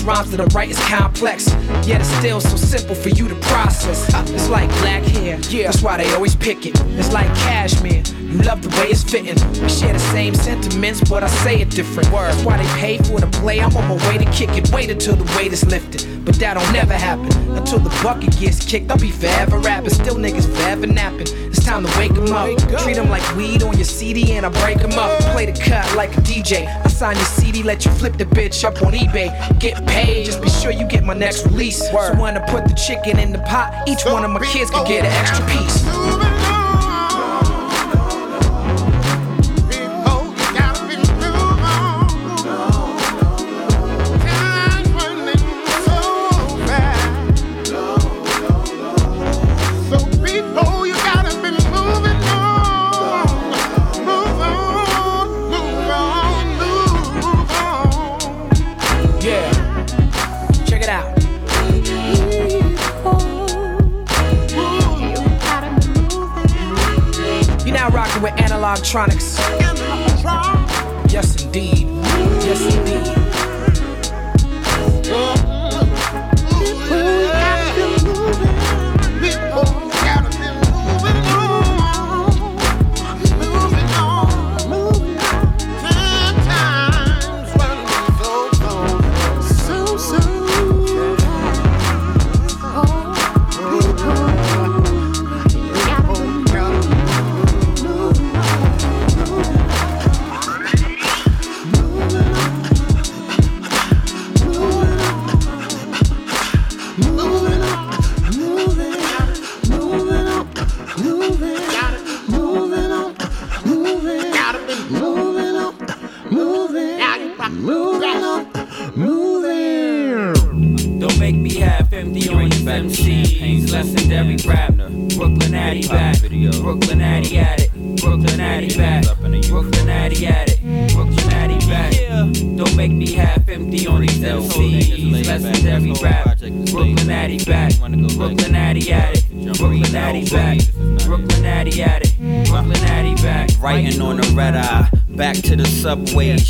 S23: Writing rhymes that are right is complex. Yet it's still so simple for you to process. It's like black hair, yeah, that's why they always pick it. It's like cashmere, you love the way it's fitting. We share the same sentiments, but I say it different. Words. That's why they pay for the play. I'm on my way to kick it. Wait until the weight is lifted. But that don't never happen until the bucket gets kicked. I'll be forever rapping, still niggas forever napping. It's time to wake 'em up. Treat 'em like weed on your CD and I break 'em up. Play the cut like a DJ. I sign your CD, let you flip the bitch up on eBay. Get paid, just be sure you get my next release. So when I put the chicken in the pot, each one of my kids could get an extra piece.
S24: electronics.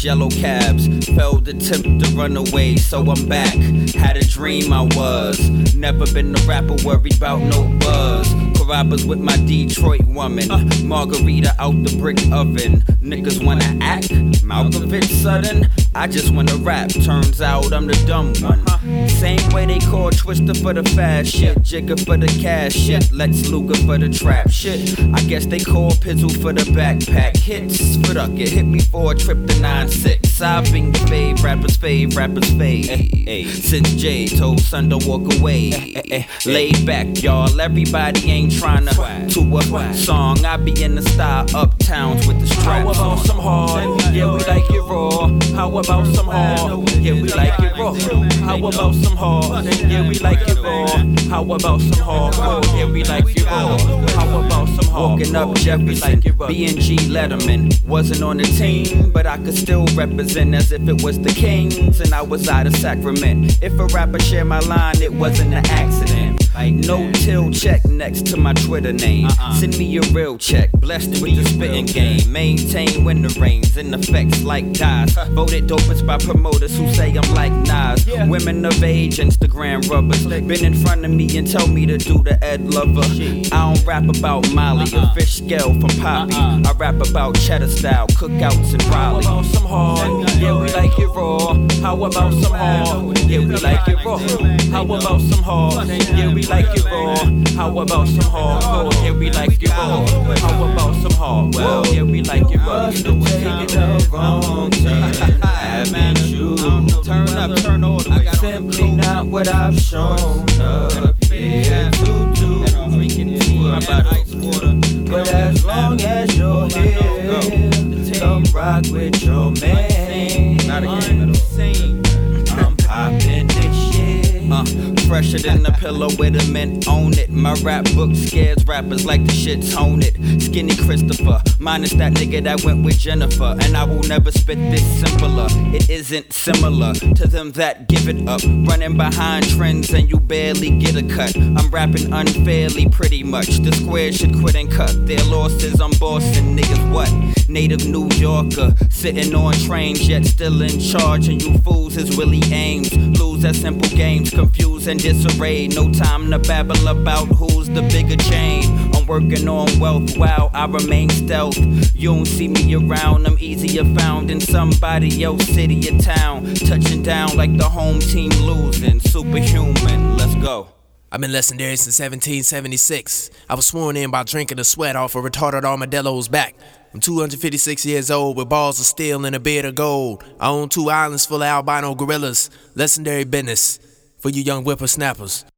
S24: Yellow cabs. Failed attempt to run away, so I'm back. Had a dream I was. Never been a rapper worried about no buzz. Carabas with my Detroit woman. Uh. Margarita out the brick oven. Niggas wanna act. Malkovich sudden. I just wanna rap. Turns out I'm the dumb one. Uh-huh. Same way they call Twister for the fast shit. Jigger for the cash shit. Lex Luger for the trap shit. I guess they call Pizzle for the backpack. Hits for the it hit me for a trip to 9-6. I've been your fave, rappers fave, rappers fave. Eh, eh. Since Jay told Son to walk away. Eh, Laid back, y'all. Everybody ain't trying to to a song. I be in the style uptowns with the straps.
S25: How about some hard? Yeah, we like it raw. How about some hard? Yeah, we like it raw. How about some hard? Yeah, we like it raw. How about some hard? Yeah, we like it raw. How about some hard?
S24: Walking up Jefferson, B&G Letterman. Wasn't on the team, but I could still represent as if it was the Kings and I was out of Sacrament. If a rapper shared my line, it wasn't an accident. No till check next to my Twitter name. Send me a real check, blessed with the spitting game. Maintain when the rains in effects like guys. Voted dopest by promoters who say I'm like Nas. Women of age, Instagram rubbers. Been in front of me and tell me to do the Ed Lover. I don't rap about Molly or fish scale from Poppy. I rap about cheddar style cookouts and Raleigh.
S25: How about some hard? Yeah, we like it raw. How about some hard? Yeah, we like it raw. How about some hard? Yeah, we like it raw. How about some hard? Yeah, we like it raw. How about some hard? Well, yeah, we like it raw. You know what's taking the wrong turn. Haven't you?
S24: Turn up, turn all the way.
S25: Simply not what I've shown up here to do. But as long as you're here, come rock with your man. I'm popping this shit.
S24: Uh. Fresher than a pillow with a mint on it. My rap book scares rappers like the shit's on it. Skinny Christopher, minus that nigga that went with Jennifer. And I will never spit this simpler. It isn't similar to them that give it up. Running behind trends and you barely get a cut. I'm rapping unfairly pretty much. The square should quit and cut their losses. I'm bossing niggas what? Native New Yorker, sitting on trains yet still in charge. And you fools is Willie Ames. Lose at simple games, confused and disarray. No time to babble about who's the bigger chain. I'm working on wealth while I remain stealth. You don't see me around, I'm easier found in somebody else city or town. Touching down like the home team losing. Superhuman, let's go.
S26: I've been legendary since 1776. I was sworn in by drinking the sweat off a retarded armadillo's back. I'm 256 years old with balls of steel and a beard of gold. I own two islands full of albino gorillas. Legendary business for you young whippersnappers.